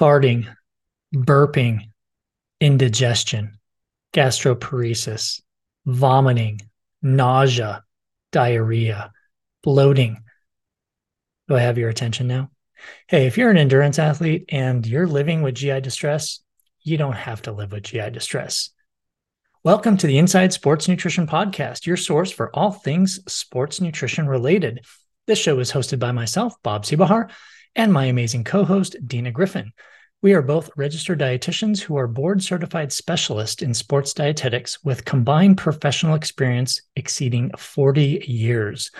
farting, burping, indigestion, gastroparesis, vomiting, nausea, diarrhea, bloating. Do I have your attention now? Hey, if you're an endurance athlete and you're living with GI distress, you don't have to live with GI distress. Welcome to the Inside Sports Nutrition Podcast, your source for all things sports nutrition related. This show is hosted by myself, Bob Seebohar, and my amazing co host, Dina Griffin. We are both registered dietitians who are board certified specialists in sports dietetics with combined professional experience exceeding 40 years.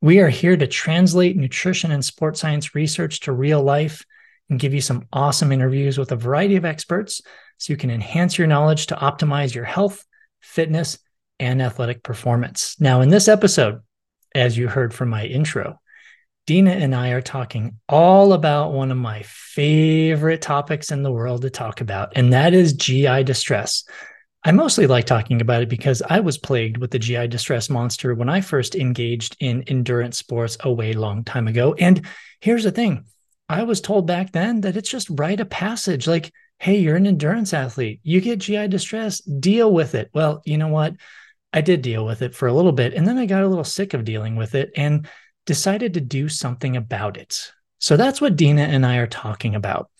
We are here to translate nutrition and sports science research to real life and give you some awesome interviews with a variety of experts so you can enhance your knowledge to optimize your health, fitness, and athletic performance. Now, in this episode, as you heard from my intro, Dina and I are talking all about one of my favorite topics in the world to talk about, and that is GI distress. I mostly like talking about it because I was plagued with the GI distress monster when I first engaged in endurance sports a way long time ago. And here's the thing I was told back then that it's just rite of passage. Like, hey, you're an endurance athlete, you get GI distress, deal with it. Well, you know what? I did deal with it for a little bit, and then I got a little sick of dealing with it. And decided to do something about it. So that's what Dina and I are talking about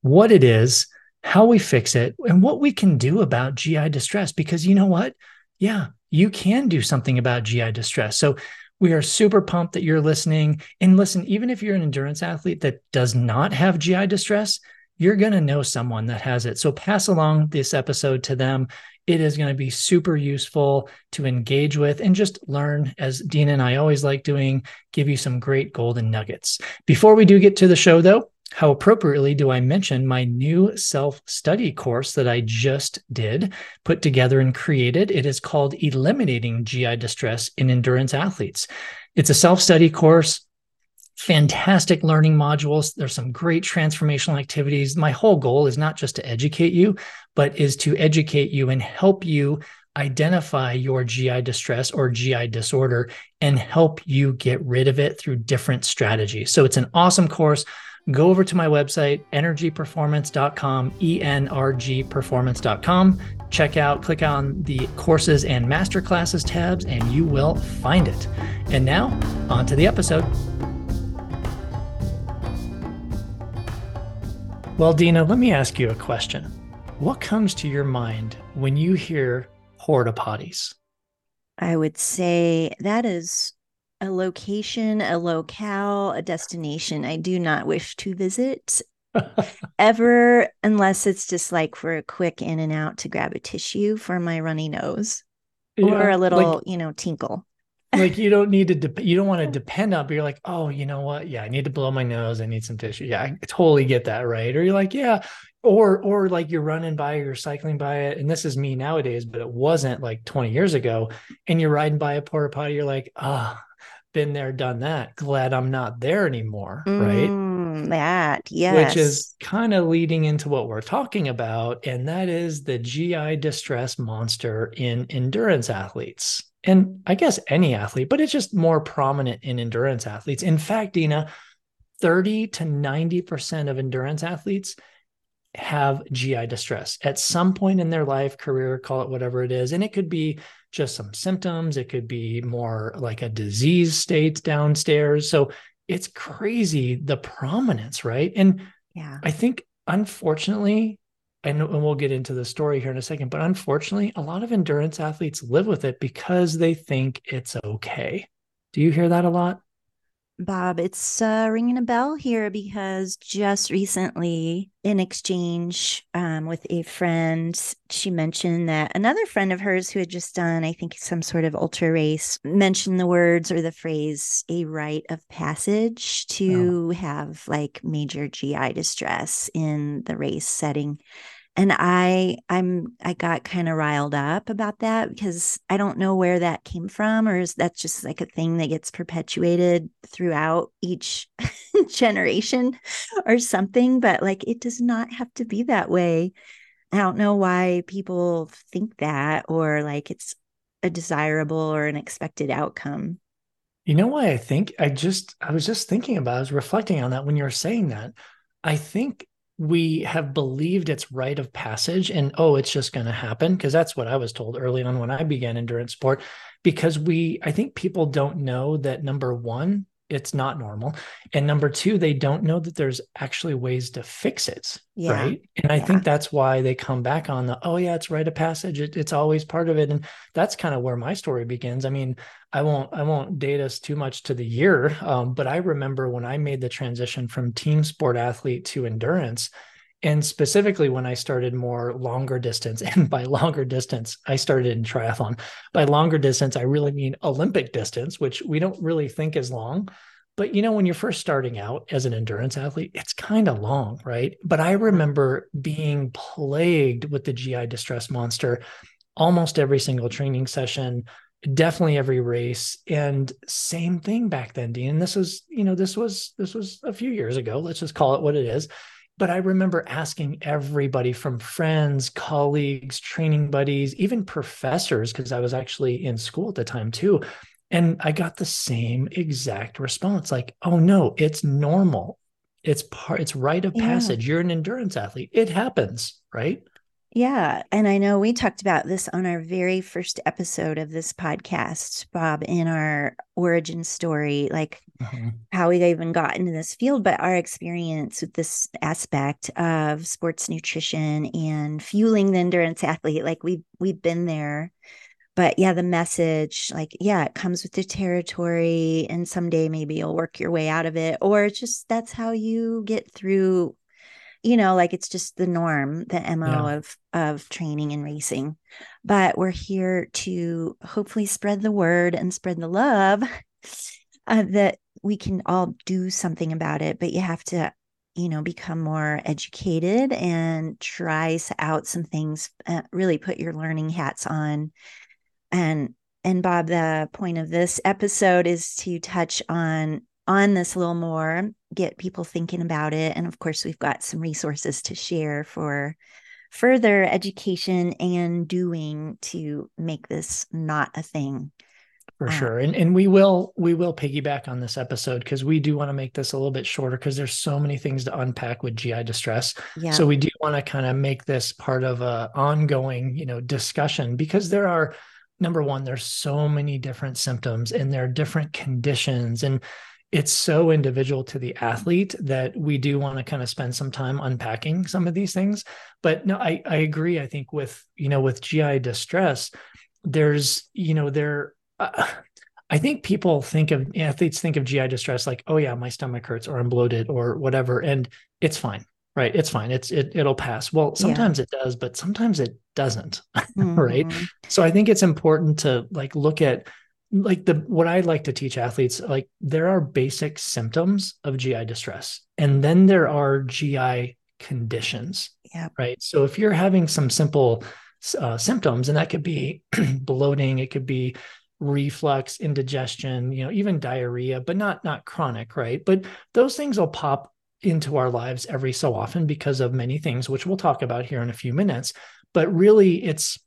what it is, how we fix it, and what we can do about GI distress. Because you know what? Yeah, you can do something about GI distress. So we are super pumped that you're listening. And listen, even if you're an endurance athlete that does not have GI distress, you're going to know someone that has it. So pass along this episode to them it is going to be super useful to engage with and just learn, as Dina and I always like doing, give you some great golden nuggets. Before we do get to the show, though, how appropriately do I mention my new self study course that I just did, put together and created? It is called Eliminating GI Distress in Endurance Athletes. It's a self study course fantastic learning modules. There's some great transformational activities. My whole goal is not just to educate you, but is to educate you and help you identify your GI distress or GI disorder and help you get rid of it through different strategies. So it's an awesome course. Go over to my website, energyperformance.com, E-N-R-G-performance.com. Check out, click on the courses and masterclasses tabs, and you will find it. And now, on to the episode. Well, Dina, let me ask you a question. What comes to your mind when you hear porta potties? I would say that is a location, a locale, a destination I do not wish to visit ever, unless it's just like for a quick in and out to grab a tissue for my runny nose yeah, or a little, like, you know, tinkle like you don't need to de- you don't want to depend on but you're like oh you know what? Yeah i need to blow my nose. I need some tissue. Yeah i totally get that right? Or you're like yeah or or like you're running by you're cycling by it and this is me nowadays but it wasn't like 20 years ago and you're riding by a porta potty you're like ah oh, been there done that. Glad i'm not there anymore right? Mm, that yes which is kind of leading into what we're talking about and that is the gi distress monster in endurance athletes and I guess any athlete, but it's just more prominent in endurance athletes. In fact, Dina, 30 to 90% of endurance athletes have GI distress at some point in their life, career, call it whatever it is. And it could be just some symptoms, it could be more like a disease state downstairs. So it's crazy the prominence, right? And yeah, I think unfortunately, and, and we'll get into the story here in a second, but unfortunately, a lot of endurance athletes live with it because they think it's okay. Do you hear that a lot? Bob, it's uh, ringing a bell here because just recently, in exchange um, with a friend, she mentioned that another friend of hers who had just done, I think, some sort of ultra race mentioned the words or the phrase a rite of passage to oh. have like major GI distress in the race setting and i i'm i got kind of riled up about that because i don't know where that came from or is that just like a thing that gets perpetuated throughout each generation or something but like it does not have to be that way. I don't know why people think that or like it's a desirable or an expected outcome. You know why i think i just i was just thinking about i was reflecting on that when you were saying that. I think we have believed it's rite of passage and oh it's just going to happen because that's what i was told early on when i began endurance sport because we i think people don't know that number one it's not normal. And number two they don't know that there's actually ways to fix it yeah. right? And i yeah. think that's why they come back on the oh yeah it's rite of passage. It, it's always part of it. And that's kind of where my story begins. I mean i won't i won't date us too much to the year um, but i remember when i made the transition from team sport athlete to endurance and specifically when i started more longer distance and by longer distance i started in triathlon. By longer distance i really mean olympic distance which we don't really think is long. But you know when you're first starting out as an endurance athlete it's kind of long right? But i remember being plagued with the gi distress monster almost every single training session definitely every race. And same thing back then dean. And this was you know this was this was a few years ago. Let's just call it what it is but I remember asking everybody from friends, colleagues, training buddies, even professors, because I was actually in school at the time too. And I got the same exact response like, oh no, it's normal. It's part, it's rite of yeah. passage. You're an endurance athlete. It happens, right? Yeah. And I know we talked about this on our very first episode of this podcast, Bob, in our origin story, like mm-hmm. how we even got into this field, but our experience with this aspect of sports nutrition and fueling the endurance athlete. Like we've we've been there. But yeah, the message, like, yeah, it comes with the territory, and someday maybe you'll work your way out of it. Or just that's how you get through you know like it's just the norm the mo yeah. of of training and racing. But we're here to hopefully spread the word and spread the love uh, that we can all do something about it. But you have to you know become more educated and try out some things uh, really put your learning hats on. And and bob the point of this episode is to touch on on this a little more, get people thinking about it. And of course, we've got some resources to share for further education and doing to make this not a thing for uh, sure and and we will we will piggyback on this episode because we do want to make this a little bit shorter because there's so many things to unpack with gi distress yeah. so we do want to kind of make this part of a ongoing you know discussion because there are number one there's so many different symptoms and there are different conditions and it's so individual to the athlete that we do want to kind of spend some time unpacking some of these things. But no i i agree i think with you know with gi distress there's you know there uh, i think people think of athletes think of gi distress like oh yeah my stomach hurts or i'm bloated or whatever and it's fine right? It's fine. It's it, it'll pass. Well sometimes yeah. it does but sometimes it doesn't mm-hmm. right so i think it's important to like look at like the what I like to teach athletes, like there are basic symptoms of GI distress, and then there are GI conditions. Yeah. Right. So if you're having some simple uh, symptoms, and that could be bloating, it could be reflux, indigestion, you know, even diarrhea, but not not chronic, right? But those things will pop into our lives every so often because of many things, which we'll talk about here in a few minutes. But really, it's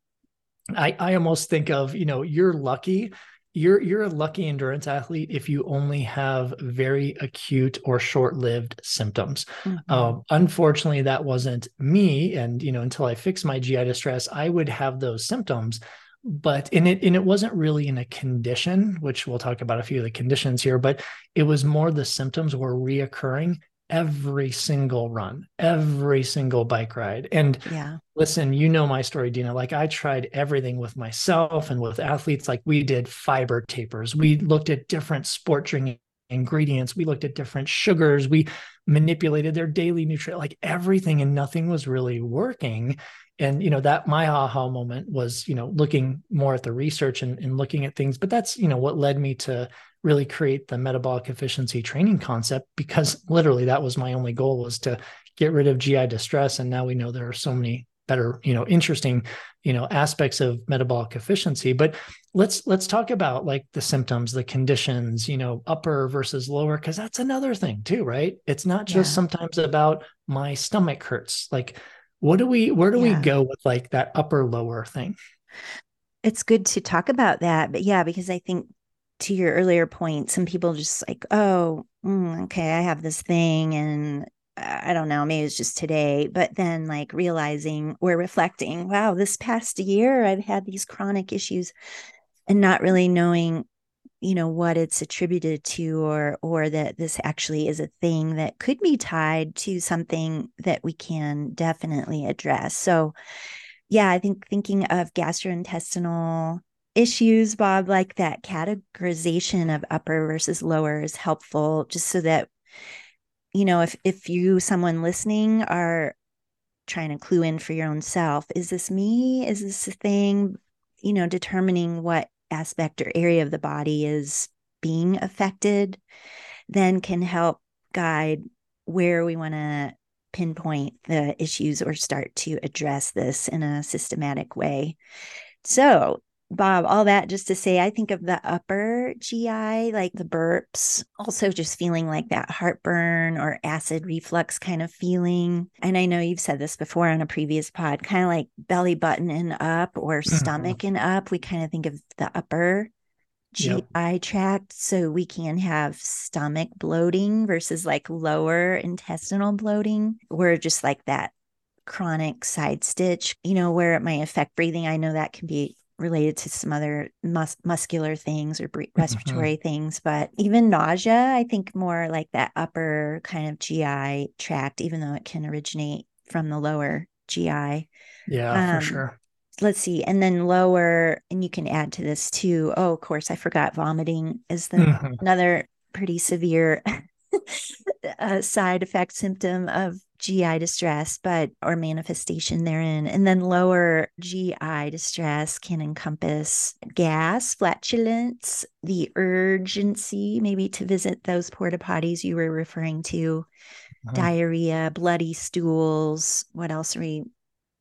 I, I almost think of, you know, you're lucky you're you're a lucky endurance athlete if you only have very acute or short-lived symptoms mm-hmm. um, unfortunately that wasn't me and you know until i fixed my gi distress i would have those symptoms but in it and it wasn't really in a condition which we'll talk about a few of the conditions here but it was more the symptoms were reoccurring every single run, every single bike ride. And yeah. listen, you know my story, Dina. Like I tried everything with myself and with athletes. Like we did fiber tapers. We looked at different sport drinking ingredients. We looked at different sugars. We manipulated their daily nutrient, like everything, and nothing was really working. And you know that my aha moment was you know looking more at the research and, and looking at things. But that's you know what led me to really create the metabolic efficiency training concept because literally that was my only goal was to get rid of GI distress. And now we know there are so many better, you know, interesting, you know, aspects of metabolic efficiency. But let's let's talk about like the symptoms, the conditions, you know, upper versus lower, because that's another thing too, right? It's not just yeah. sometimes about my stomach hurts. Like, what do we where do yeah. we go with like that upper lower thing? It's good to talk about that. But yeah, because I think to your earlier point, some people just like, oh, mm, okay, I have this thing and I don't know, maybe it's just today, but then like realizing we're reflecting, wow, this past year I've had these chronic issues and not really knowing you know what it's attributed to or or that this actually is a thing that could be tied to something that we can definitely address. So yeah i think thinking of gastrointestinal issues bob like that categorization of upper versus lower is helpful just so that you know if if you someone listening are trying to clue in for your own self is this me is this a thing you know determining what aspect or area of the body is being affected, then can help guide where we want to pinpoint the issues or start to address this in a systematic way. So, Bob, all that just to say, I think of the upper GI, like the burps, also just feeling like that heartburn or acid reflux kind of feeling. And I know you've said this before on a previous pod, kind of like belly button and up or mm-hmm. stomach and up. We kind of think of the upper GI yep. tract. So we can have stomach bloating versus like lower intestinal bloating, where just like that chronic side stitch, you know, where it might affect breathing. I know that can be related to some other mus- muscular things or mm-hmm. respiratory mm-hmm. things, but even nausea, I think more like that upper kind of GI tract, even though it can originate from the lower GI. Yeah, um, for sure. Let's see. And then lower, and you can add to this too. Oh, of course, I forgot vomiting is the mm-hmm. another pretty severe uh, side effect symptom of GI distress, but or manifestation therein. And then lower GI distress can encompass gas, flatulence, the urgency, maybe to visit those porta potties you were referring to, uh-huh. diarrhea, bloody stools. What else are we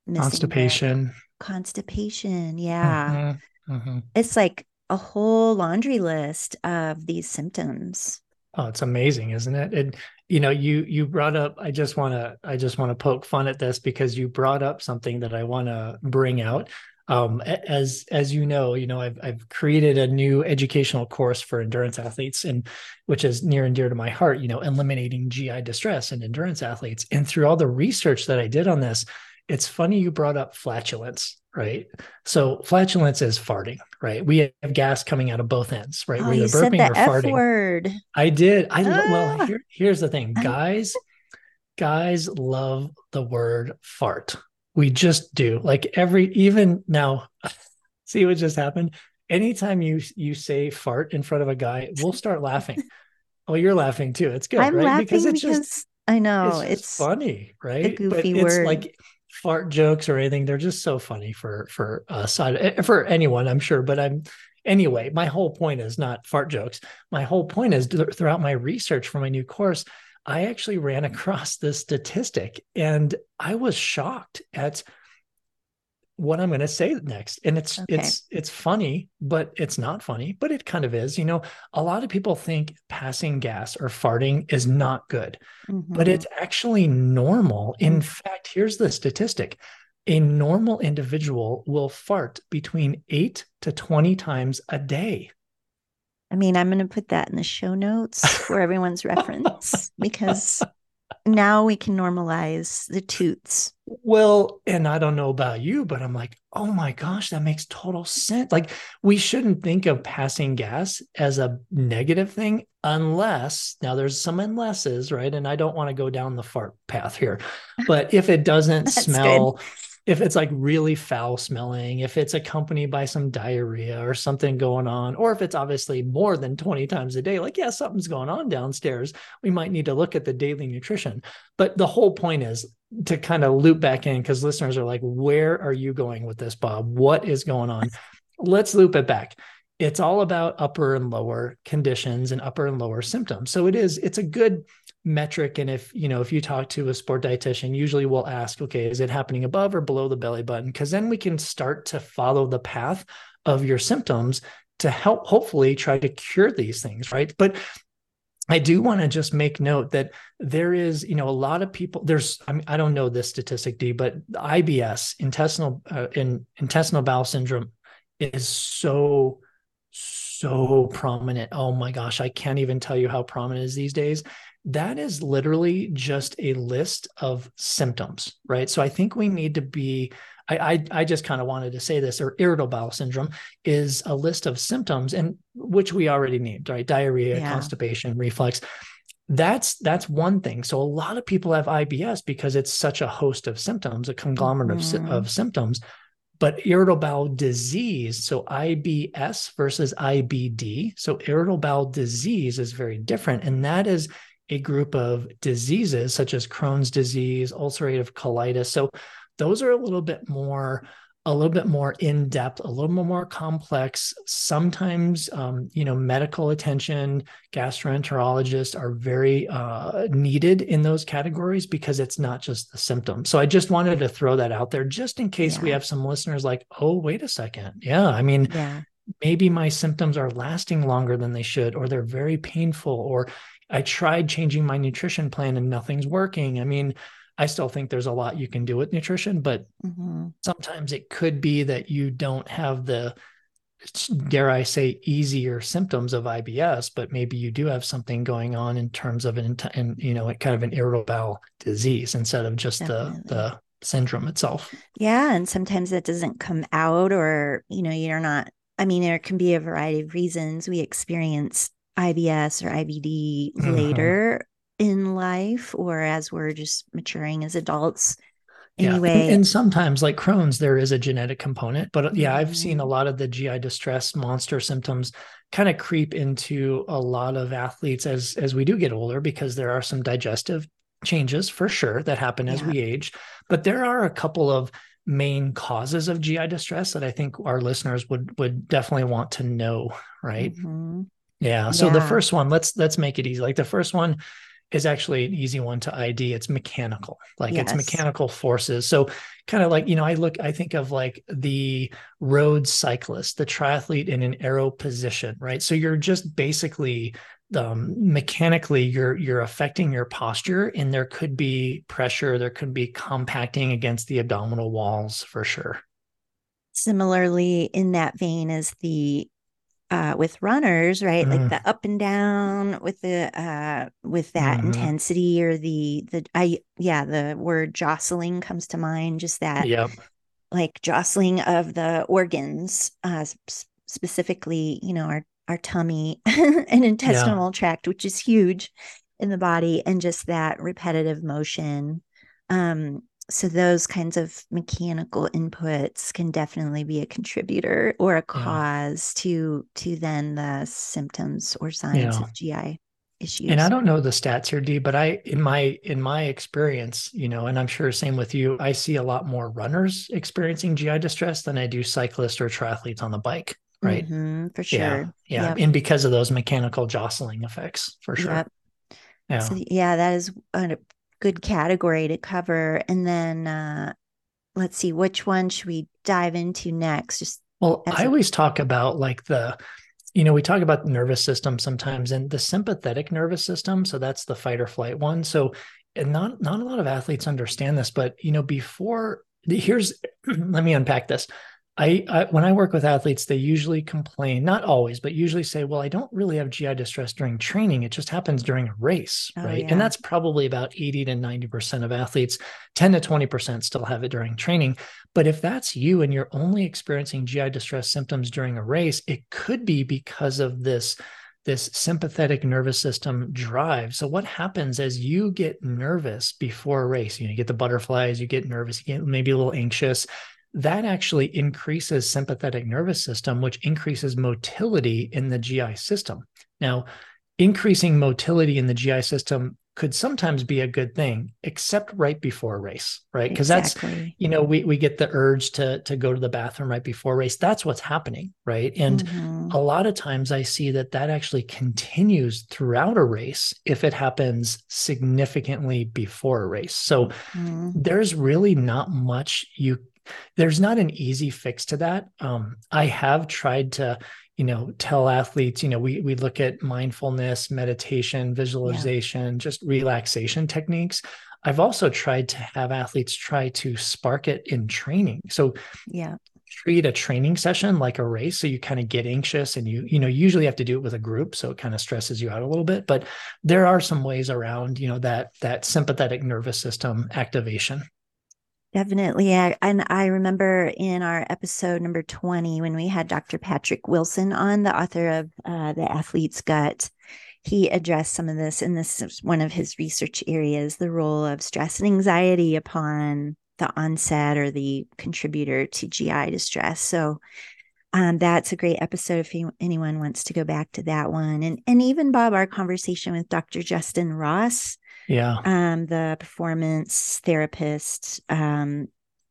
missing? Constipation. There? Constipation. Yeah. Uh-huh. Uh-huh. It's like a whole laundry list of these symptoms. Oh, it's amazing, isn't it? And you know, you you brought up. I just want to I just want to poke fun at this because you brought up something that I want to bring out. Um, as as you know, you know, I've I've created a new educational course for endurance athletes, and which is near and dear to my heart. You know, eliminating GI distress in endurance athletes. And through all the research that I did on this, it's funny you brought up flatulence right? So flatulence is farting, right? We have gas coming out of both ends, right? Oh, We're either burping or F farting. Word. I did. I ah. well, here, here's the thing, guys. guys love the word fart. We just do. Like every even now, see what just happened. Anytime you you say fart in front of a guy, we'll start laughing. oh, you're laughing too. It's good, I'm right? Laughing because it's because just I know it's, it's funny, right? A goofy but word. It's like fart jokes or anything. They're just so funny for for us eh, for anyone, I'm sure. But I'm anyway. My whole point is not fart jokes. My whole point is throughout my research for my new course, I actually ran across this statistic, and I was shocked at what I'm going to say next. And it's okay. it's it's funny, but it's not funny, but it kind of is. You know, a lot of people think passing gas or farting is not good, mm-hmm. but it's actually normal. In mm-hmm. fact, here's the statistic. A normal individual will fart between 8 to 20 times a day. I mean, I'm going to put that in the show notes for everyone's reference because now we can normalize the toots. Well, and I don't know about you, but I'm like, oh my gosh, that makes total sense. Like, we shouldn't think of passing gas as a negative thing unless now there's some unlesses, right? And I don't want to go down the fart path here, but if it doesn't smell, good if it's like really foul smelling, if it's accompanied by some diarrhea or something going on, or if it's obviously more than 20 times a day, like, yeah, something's going on downstairs, we might need to look at the daily nutrition. But the whole point is to kind of loop back in because listeners are like, where are you going with this, Bob? What is going on? Let's loop it back it's all about upper and lower conditions and upper and lower symptoms so it is it's a good metric and if you know if you talk to a sport dietitian usually we'll ask okay is it happening above or below the belly button because then we can start to follow the path of your symptoms to help hopefully try to cure these things right but I do want to just make note that there is, you know, a lot of people. There's, I mean, I don't know this statistic, D, but IBS, intestinal uh, in intestinal bowel syndrome, is so so prominent. Oh my gosh, I can't even tell you how prominent is these days. That is literally just a list of symptoms, right? So I think we need to be I, I, I just kind of wanted to say this, or irritable bowel syndrome is a list of symptoms, and which we already named, right? Diarrhea, yeah. constipation, reflux. That's that's one thing. So a lot of people have IBS because it's such a host of symptoms, a conglomerate mm-hmm. of, of symptoms. But irritable bowel disease, so IBS versus IBD, so irritable bowel disease is very different, and that is a group of diseases such as Crohn's disease, ulcerative colitis. So those are a little bit more a little bit more in depth, a little bit more complex. Sometimes, um, you know, medical attention, gastroenterologists are very uh, needed in those categories because it's not just the symptoms. So I just wanted to throw that out there just in case yeah. we have some listeners like, oh, wait a second. Yeah. I mean, yeah. maybe my symptoms are lasting longer than they should, or they're very painful, or I tried changing my nutrition plan and nothing's working. I mean, I still think there's a lot you can do with nutrition, but mm-hmm. sometimes it could be that you don't have the, dare I say, easier symptoms of IBS, but maybe you do have something going on in terms of an, and you know, kind of an irritable bowel disease instead of just Definitely. the the syndrome itself. Yeah, and sometimes it doesn't come out, or you know, you're not. I mean, there can be a variety of reasons we experience IBS or IBD mm-hmm. later in life or as we're just maturing as adults anyway yeah. and, and, sometimes like crohn's there is a genetic component but yeah i've seen a mm-hmm. lot of the gi distress monster symptoms kind of creep into a lot of athletes as as we do get older because there are some digestive changes for sure that happen as yeah. we age but there are a couple of main causes of gi distress that i think our listeners would would definitely want to know right mm-hmm. Yeah so yeah. the first one let's let's make it easy like the first one is actually an easy one to ID. It's mechanical, like yes. it's mechanical forces. So, kind of like, you know, I look, I think of like the road cyclist, the triathlete in an aero position, right? So, you're just basically um, mechanically you're you're affecting your posture and there could be pressure there could be compacting against the abdominal walls for sure similarly in that vein as the uh, with runners, right? Mm. Like the up and down with the uh, with that mm-hmm. intensity or the the I yeah the word jostling comes to mind. Just that, yep. like jostling of the organs, uh, specifically, you know, our our tummy and intestinal yeah. tract, which is huge in the body, and just that repetitive motion. Um, so those kinds of mechanical inputs can definitely be a contributor or a cause yeah. to to then the symptoms or signs yeah. of GI issues. And I don't know the stats here, Dee, but I in my in my experience, you know, and I'm sure same with you, I see a lot more runners experiencing GI distress than I do cyclists or triathletes on the bike. Right. Mm-hmm, for sure. Yeah. Yeah. Yep. And because of those mechanical jostling effects, for sure. Yep. Yeah. So, yeah, that is a good category to cover. And then uh, let's see, which one should we dive into next? Just well, I a- always talk about like the you know, we talk about the nervous system sometimes and the sympathetic nervous system. So that's the fight or flight one. So and not not a lot of athletes understand this, but you know, before here's let me unpack this. I, I, when I work with athletes, they usually complain, not always, but usually say, "Well, I don't really have GI distress during training. It just happens during a race, oh, right?" Yeah. And that's probably about 80 to 90% of athletes. 10 to 20% still have it during training. But if that's you and you're only experiencing GI distress symptoms during a race, it could be because of this this sympathetic nervous system drive. So what happens as you get nervous before a race? You know, you get the butterflies, you get nervous, you get maybe a little anxious that actually increases sympathetic nervous system, which increases motility in the GI system. Now, increasing motility in the GI system could sometimes be a good thing, except right before a race, right? Because exactly. that's, you know, we we get the urge to to go to the bathroom right before a race. That's what's happening, right? And mm-hmm. a lot of times I see that that actually continues throughout a race if it happens significantly before a race. So mm-hmm. there's really not much you there's not an easy fix to that. Um, I have tried to, you know, tell athletes, you know, we we look at mindfulness, meditation, visualization, yeah. just relaxation techniques. I've also tried to have athletes try to spark it in training. So, yeah, treat a training session like a race so you kind of get anxious and you you know usually have to do it with a group so it kind of stresses you out a little bit but there are some ways around you know that that sympathetic nervous system activation Definitely. And I remember in our episode number 20, when we had Dr. Patrick Wilson on, the author of uh, The Athlete's Gut, he addressed some of this. And this is one of his research areas the role of stress and anxiety upon the onset or the contributor to GI distress. So um, that's a great episode if anyone wants to go back to that one. And and even Bob, our conversation with Dr. Justin Ross, yeah, um, the performance therapist. Um,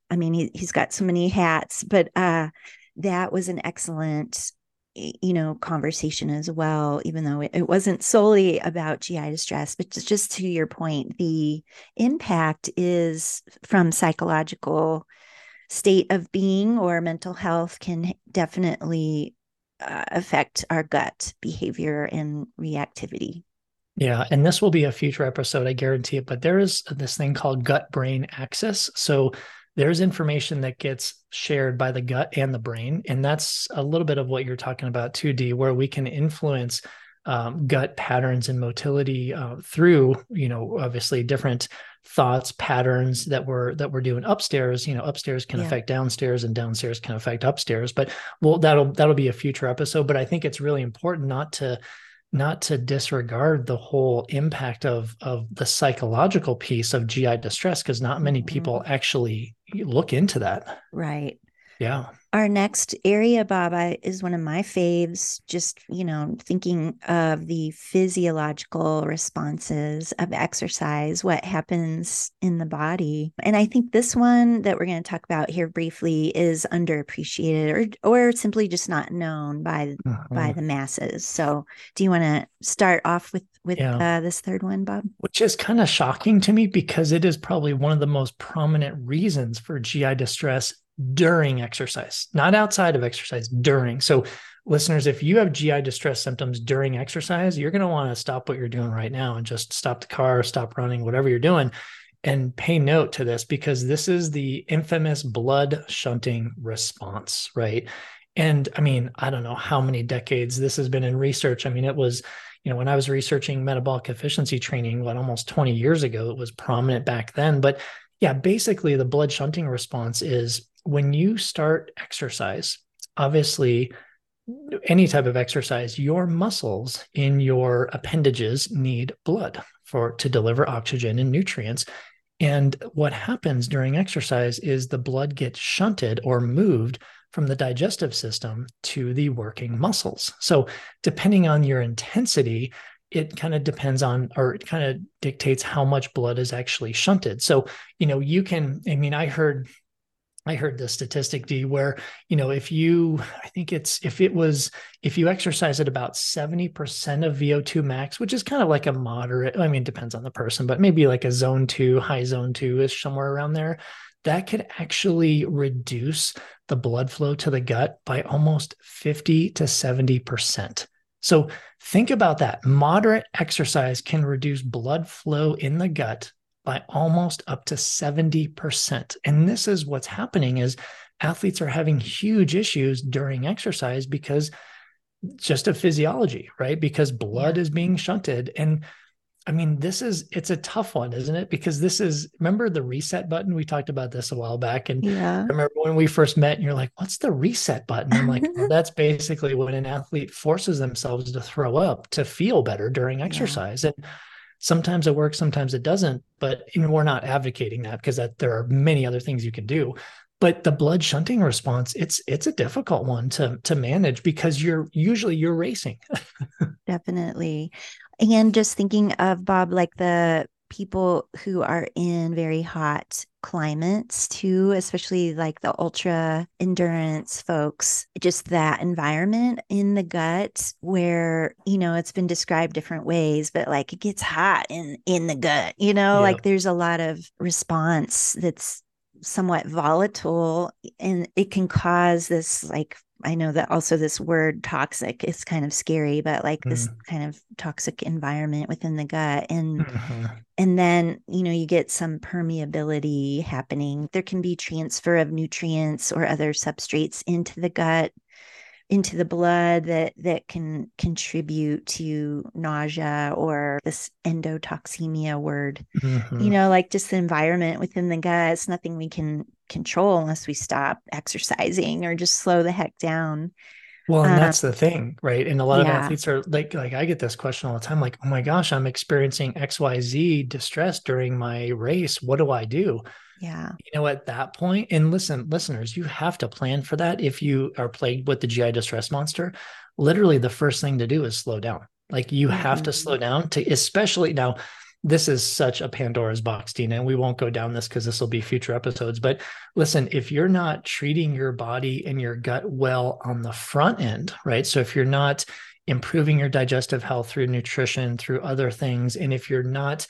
I mean, he he's got so many hats, but uh, that was an excellent you know conversation as well even though it, it, wasn't solely about gi distress but just just to your point the impact is from psychological state of being or mental health can definitely uh, affect our gut behavior and reactivity yeah, and this will be a future episode, I guarantee it. But there is this thing called gut brain axis. So there's information that gets shared by the gut and the brain and that's a little bit of what you're talking about 2d where we can influence um, gut patterns and motility uh, through you know obviously different thoughts patterns that we're that we're doing upstairs you know upstairs can yeah. affect downstairs and downstairs can affect upstairs but well that'll that'll be a future episode but i think it's really important not to not to disregard the whole impact of of the psychological piece of GI distress because not many mm-hmm. people actually look into that. Right. Yeah. Our next area, Bob, is one of my faves. Just, you know, thinking of the physiological responses of exercise, what happens in the body. And I think this one that we're going to talk about here briefly is underappreciated or or simply just not known by uh-huh. by the masses. So, do you want to start off with with yeah. uh, this third one, Bob? Which is kind of shocking to me because it is probably one of the most prominent reasons for GI distress during exercise, not outside of exercise, during. So, listeners, if you have GI distress symptoms during exercise, you're going to want to stop what you're doing right now and just stop the car, stop running, whatever you're doing, and pay note to this because this is the infamous blood shunting response, right? And I mean, I don't know how many decades this has been in research. I mean, it was, you know, when I was researching metabolic efficiency training, what almost 20 years ago, it was prominent back then. But yeah, basically, the blood shunting response is when you start exercise, obviously, any type of exercise, your muscles in your appendages need blood for to deliver oxygen and nutrients. And what happens during exercise is the blood gets shunted or moved from the digestive system to the working muscles. So, depending on your intensity, it kind of depends on or it kind of dictates how much blood is actually shunted. So, you know, you can, I mean, I heard I heard the statistic D where, you know, if you, I think it's, if it was, if you exercise at about 70% of VO2 max, which is kind of like a moderate, I mean, depends on the person, but maybe like a zone two, high zone two is somewhere around there, that could actually reduce the blood flow to the gut by almost 50 to 70%. So think about that. Moderate exercise can reduce blood flow in the gut by almost up to 70%. And this is what's happening is athletes are having huge issues during exercise because just of physiology, right? Because blood is being shunted and I mean, this is it's a tough one, isn't it? Because this is remember the reset button? We talked about this a while back. And yeah. I remember when we first met and you're like, what's the reset button? I'm like, well, that's basically when an athlete forces themselves to throw up to feel better during exercise. Yeah. And sometimes it works sometimes it doesn't but we're not advocating that because that there are many other things you can do. But the blood shunting response it's it's a difficult one to to manage because you're usually you're racing. Definitely. And just thinking of bob like the people who are in very hot climates too, especially like the ultra endurance folks, just that environment in the gut where, you know, it's been described different ways, but like it gets hot in in the gut, you know, yeah. like there's a lot of response that's somewhat volatile and it can cause this like I know that also this word toxic is kind of scary, but like mm. this kind of toxic environment within the gut. And mm-hmm. and then, you know, you get some permeability happening. There can be transfer of nutrients or other substrates into the gut into the blood that that can contribute to nausea or this endotoxemia word mm-hmm. you know like just the environment within the gut it's nothing we can control unless we stop exercising or just slow the heck down well, and uh, that's the thing, right? And a lot yeah. of athletes are like, like I get this question all the time, like, oh my gosh, I'm experiencing XYZ distress during my race. What do I do? Yeah. You know, at that point, and listen, listeners, you have to plan for that. If you are plagued with the GI distress monster, literally the first thing to do is slow down. Like you mm-hmm. have to slow mm-hmm. down to, especially now. This is such a Pandora's box, Dina, and we won't go down this because this will be future episodes. But listen, if you're not treating your body and your gut well on the front end, right? So if you're not improving your digestive health through nutrition, through other things, and if you're not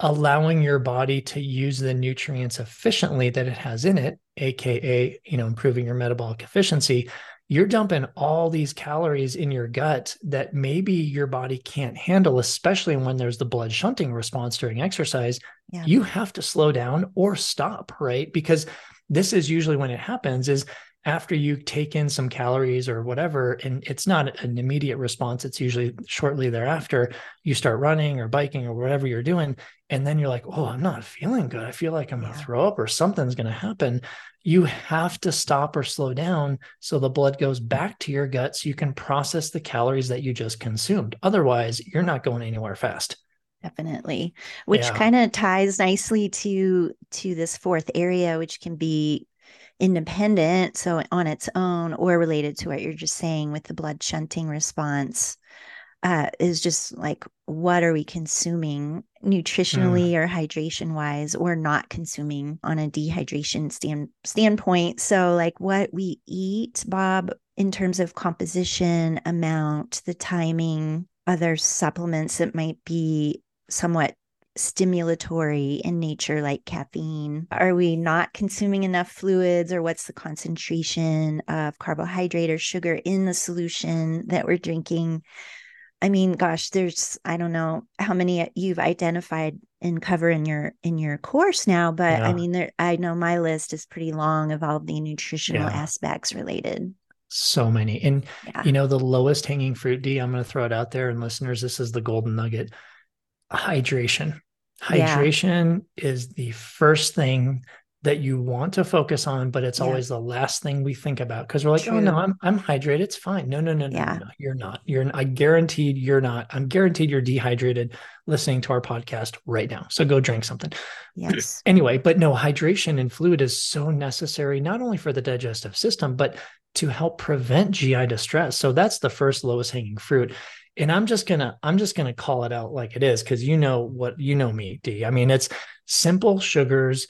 allowing your body to use the nutrients efficiently that it has in it aka you know improving your metabolic efficiency you're dumping all these calories in your gut that maybe your body can't handle especially when there's the blood shunting response during exercise yeah. you have to slow down or stop right because this is usually when it happens is after you take in some calories or whatever, and it's not an immediate response, it's usually shortly thereafter, you start running or biking or whatever you're doing. And then you're like, oh, I'm not feeling good. I feel like I'm going to throw up or something's going to happen. You have to stop or slow down so the blood goes back to your gut so you can process the calories that you just consumed. Otherwise, you're not going anywhere fast definitely which yeah. kind of ties nicely to to this fourth area which can be independent, so on its own, or related to what you're just saying with the blood shunting response, uh, is just like what are we consuming nutritionally mm. or hydration wise, or not consuming on a dehydration stand standpoint. So, like what we eat, Bob, in terms of composition, amount, the timing, other supplements that might be somewhat stimulatory in nature like caffeine? Are we not consuming enough fluids or what's the concentration of carbohydrate or sugar in the solution that we're drinking? I mean, gosh, there's I don't know how many you've identified and cover in your in your course now, but yeah. I mean, there I know my list is pretty long of all the nutritional yeah. aspects related. So many, and yeah. you know, the lowest hanging fruit. D. I'm going to throw it out there, and listeners, this is the golden nugget hydration. Hydration yeah. is the first thing that you want to focus on, but it's yeah. always the last thing we think about because we're like, True. oh no, I'm I'm hydrated. It's fine. No, no, no, no, yeah. no, you're not. You're I guaranteed you're not. I'm guaranteed you're dehydrated listening to our podcast right now. So go drink something. Yes. anyway, but no, hydration and fluid is so necessary, not only for the digestive system, but to help prevent GI distress. So that's the first lowest hanging fruit and i'm just gonna i'm just gonna call it out like it is because you know what you know me d. I mean it's simple sugars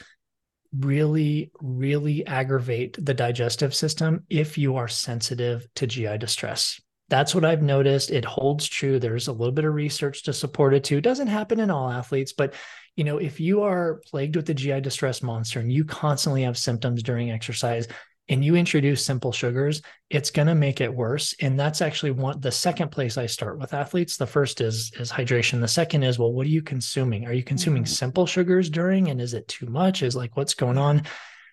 really really aggravate the digestive system if you are sensitive to gi distress. That's what i've noticed. It holds true. There's a little bit of research to support it too. It doesn't happen in all athletes but you know if you are plagued with the gi distress monster and you constantly have symptoms during exercise and you introduce simple sugars, it's going to make it worse. And that's actually one the second place I start with athletes. The first is is hydration. The second is, well, what are you consuming? Are you consuming mm-hmm. simple sugars during and is it too much? Is like what's going on?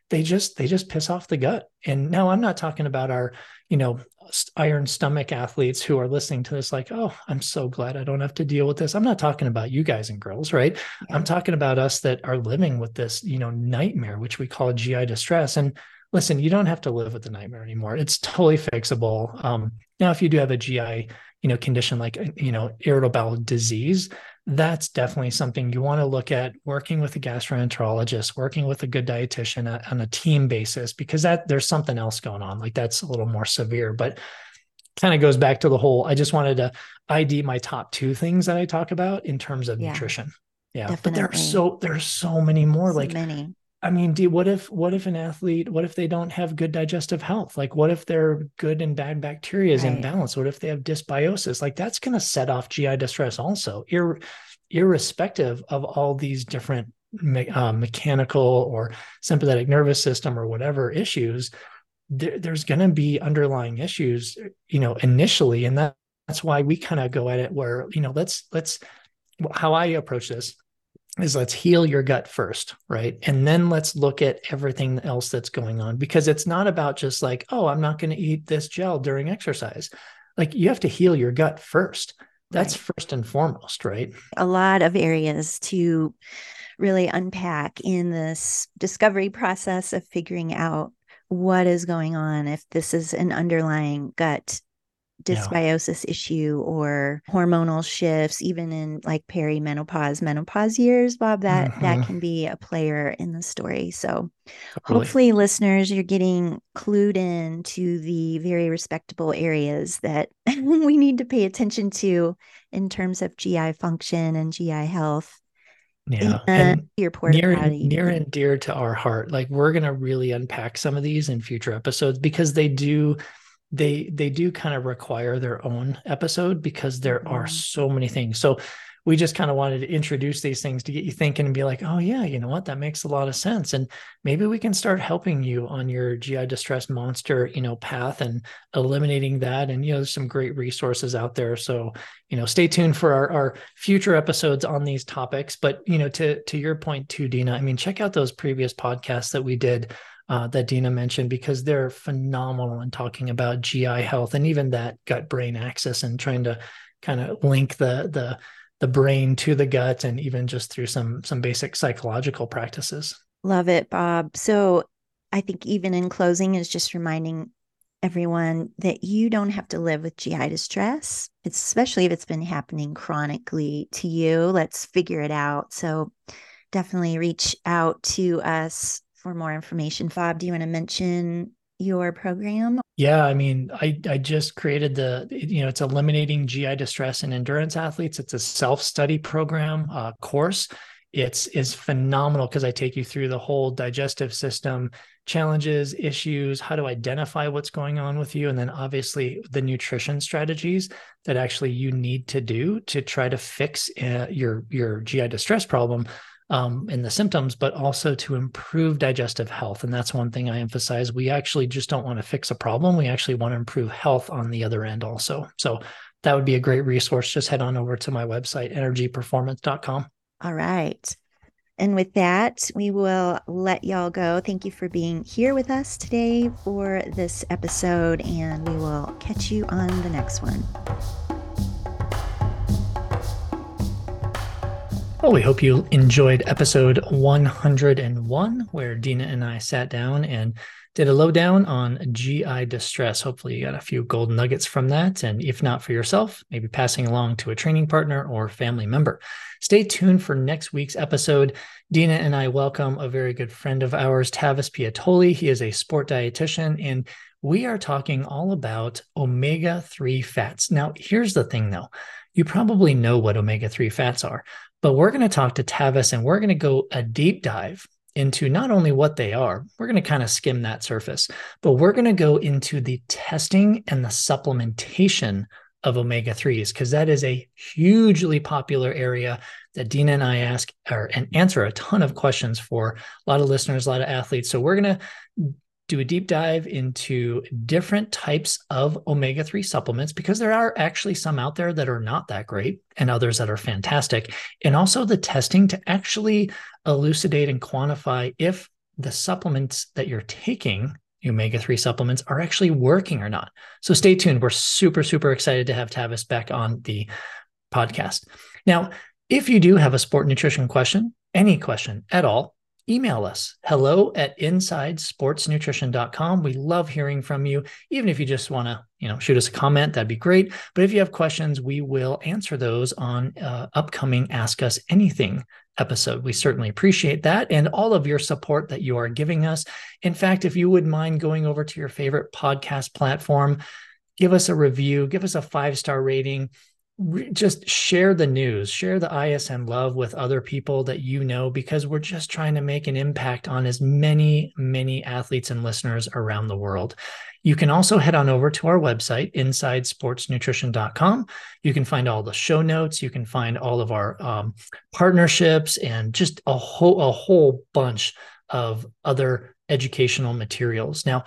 They just they just piss off the gut. And now I'm not talking about our, you know, iron stomach athletes who are listening to this like, "Oh, I'm so glad I don't have to deal with this." I'm not talking about you guys and girls, right? Yeah. I'm talking about us that are living with this, you know, nightmare which we call GI distress and listen, you don't have to live with the nightmare anymore. It's totally fixable. Um, now, if you do have a GI, you know, condition like you know irritable bowel disease, that's definitely something you want to look at working with a gastroenterologist, working with a good dietitian on a team basis, because that there's something else going on. Like that's a little more severe, but kind of goes back to the whole. I just wanted to ID my top two things that I talk about in terms of yeah, nutrition. Yeah, definitely. but there are so there are so many more. So like many. I mean, do what if what if an athlete, what if they don't have good digestive health? Like what if their good and bad bacteria is right. imbalanced? What if they have dysbiosis? Like that's going to set off GI distress also, ir- irrespective of all these different me- uh, mechanical or sympathetic nervous system or whatever issues. there, there's going to be underlying issues, you know, initially. And that, that's why we kind of go at it where, you know, let's, let's, how I approach this is let's heal your gut first, right? And then let's look at everything else that's going on because it's not about just like, oh, I'm not going to eat this gel during exercise. Like you have to heal your gut first. That's right. first and foremost, right? A lot of areas to really unpack in this discovery process of figuring out what is going on if this is an underlying gut dysbiosis yeah. issue or hormonal shifts even in like perimenopause menopause years bob that mm-hmm. that can be a player in the story so really? hopefully listeners you're getting clued in to the very respectable areas that we need to pay attention to in terms of gi function and gi health yeah and your near, near and dear to our heart like we're going to really unpack some of these in future episodes because they do they they do kind of require their own episode because there are mm-hmm. so many things. So we just kind of wanted to introduce these things to get you thinking and be like oh yeah you know what? That makes a lot of sense. And maybe we can start helping you on your gi distress monster you know path and eliminating that. And you know there's some great resources out there. So you know stay tuned for our, our future episodes on these topics. But you know to to your point too dina i mean check out those previous podcasts that we did uh, that Dina mentioned because they're phenomenal in talking about GI health and even that gut brain axis and trying to kind of link the the the brain to the gut and even just through some some basic psychological practices. Love it, Bob. So I think even in closing is just reminding everyone that you don't have to live with GI distress, especially if it's been happening chronically to you. Let's figure it out. So definitely reach out to us for more information. Bob, do you want to mention your program? Yeah, I mean, I I just created the you know it's eliminating GI distress in endurance athletes. It's a self study program uh, course. It's is phenomenal because I take you through the whole digestive system challenges, issues, how to identify what's going on with you, and then obviously the nutrition strategies that actually you need to do to try to fix uh, your your GI distress problem um, in the symptoms, but also to improve digestive health. And that's one thing I emphasize. We actually just don't want to fix a problem. We actually want to improve health on the other end also. So that would be a great resource. Just head on over to my website, energyperformance.com. All right. And with that, we will let y'all go. Thank you for being here with us today for this episode, and we will catch you on the next one. Well, we hope you enjoyed episode 101, where Dina and I sat down and did a lowdown on GI distress. Hopefully, you got a few gold nuggets from that. And if not for yourself, maybe passing along to a training partner or family member. Stay tuned for next week's episode. Dina and I welcome a very good friend of ours, Tavis Piattoli. He is a sport dietitian, and we are talking all about omega 3 fats. Now, here's the thing though you probably know what omega 3 fats are. But we're going to talk to Tavis and we're going to go a deep dive into not only what they are, we're going to kind of skim that surface, but we're going to go into the testing and the supplementation of omega 3s because that is a hugely popular area that Dina and I ask or and answer a ton of questions for a lot of listeners, a lot of athletes. So we're going to do a deep dive into different types of omega 3 supplements because there are actually some out there that are not that great and others that are fantastic. And also the testing to actually elucidate and quantify if the supplements that you're taking, omega 3 supplements, are actually working or not. So stay tuned. We're super, super excited to have Tavis back on the podcast. Now, if you do have a sport nutrition question, any question at all, email us. Hello at insidesportsnutrition.com we love hearing from you. Even if you just want to you know shoot us a comment that'd be great. But if you have questions we will answer those on uh, upcoming ask us anything episode. We certainly appreciate that and all of your support that you are giving us. In fact if you would mind going over to your favorite podcast platform give us a review give us a five star rating just share the news, share the ISN love with other people that you know, because we're just trying to make an impact on as many, many athletes and listeners around the world. You can also head on over to our website, insidesportsnutrition.com. You can find all the show notes. You can find all of our um, partnerships and just a whole, a whole bunch of other educational materials. Now,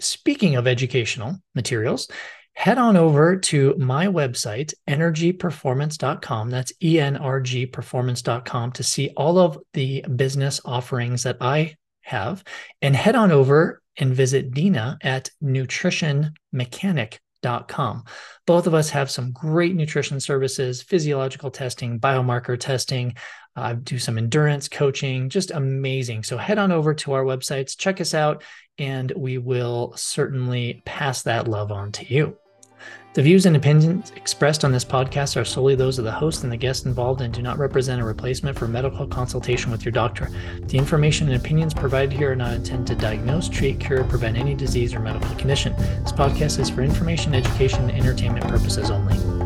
speaking of educational materials, head on over to my website, energyperformance.com. That's E N R G performance.com to see all of the business offerings that I have. And head on over and visit Dina at nutritionmechanic.com. Both of us have some great nutrition services, physiological testing, biomarker testing. I uh, do some endurance coaching, just amazing. So head on over to our websites, check us out, and we will certainly pass that love on to you. The views and opinions expressed on this podcast are solely those of the host and the guests involved and do not represent a replacement for medical consultation with your doctor. The information and opinions provided here are not intended to diagnose, treat, cure, or prevent any disease or medical condition. This podcast is for information, education, and entertainment purposes only.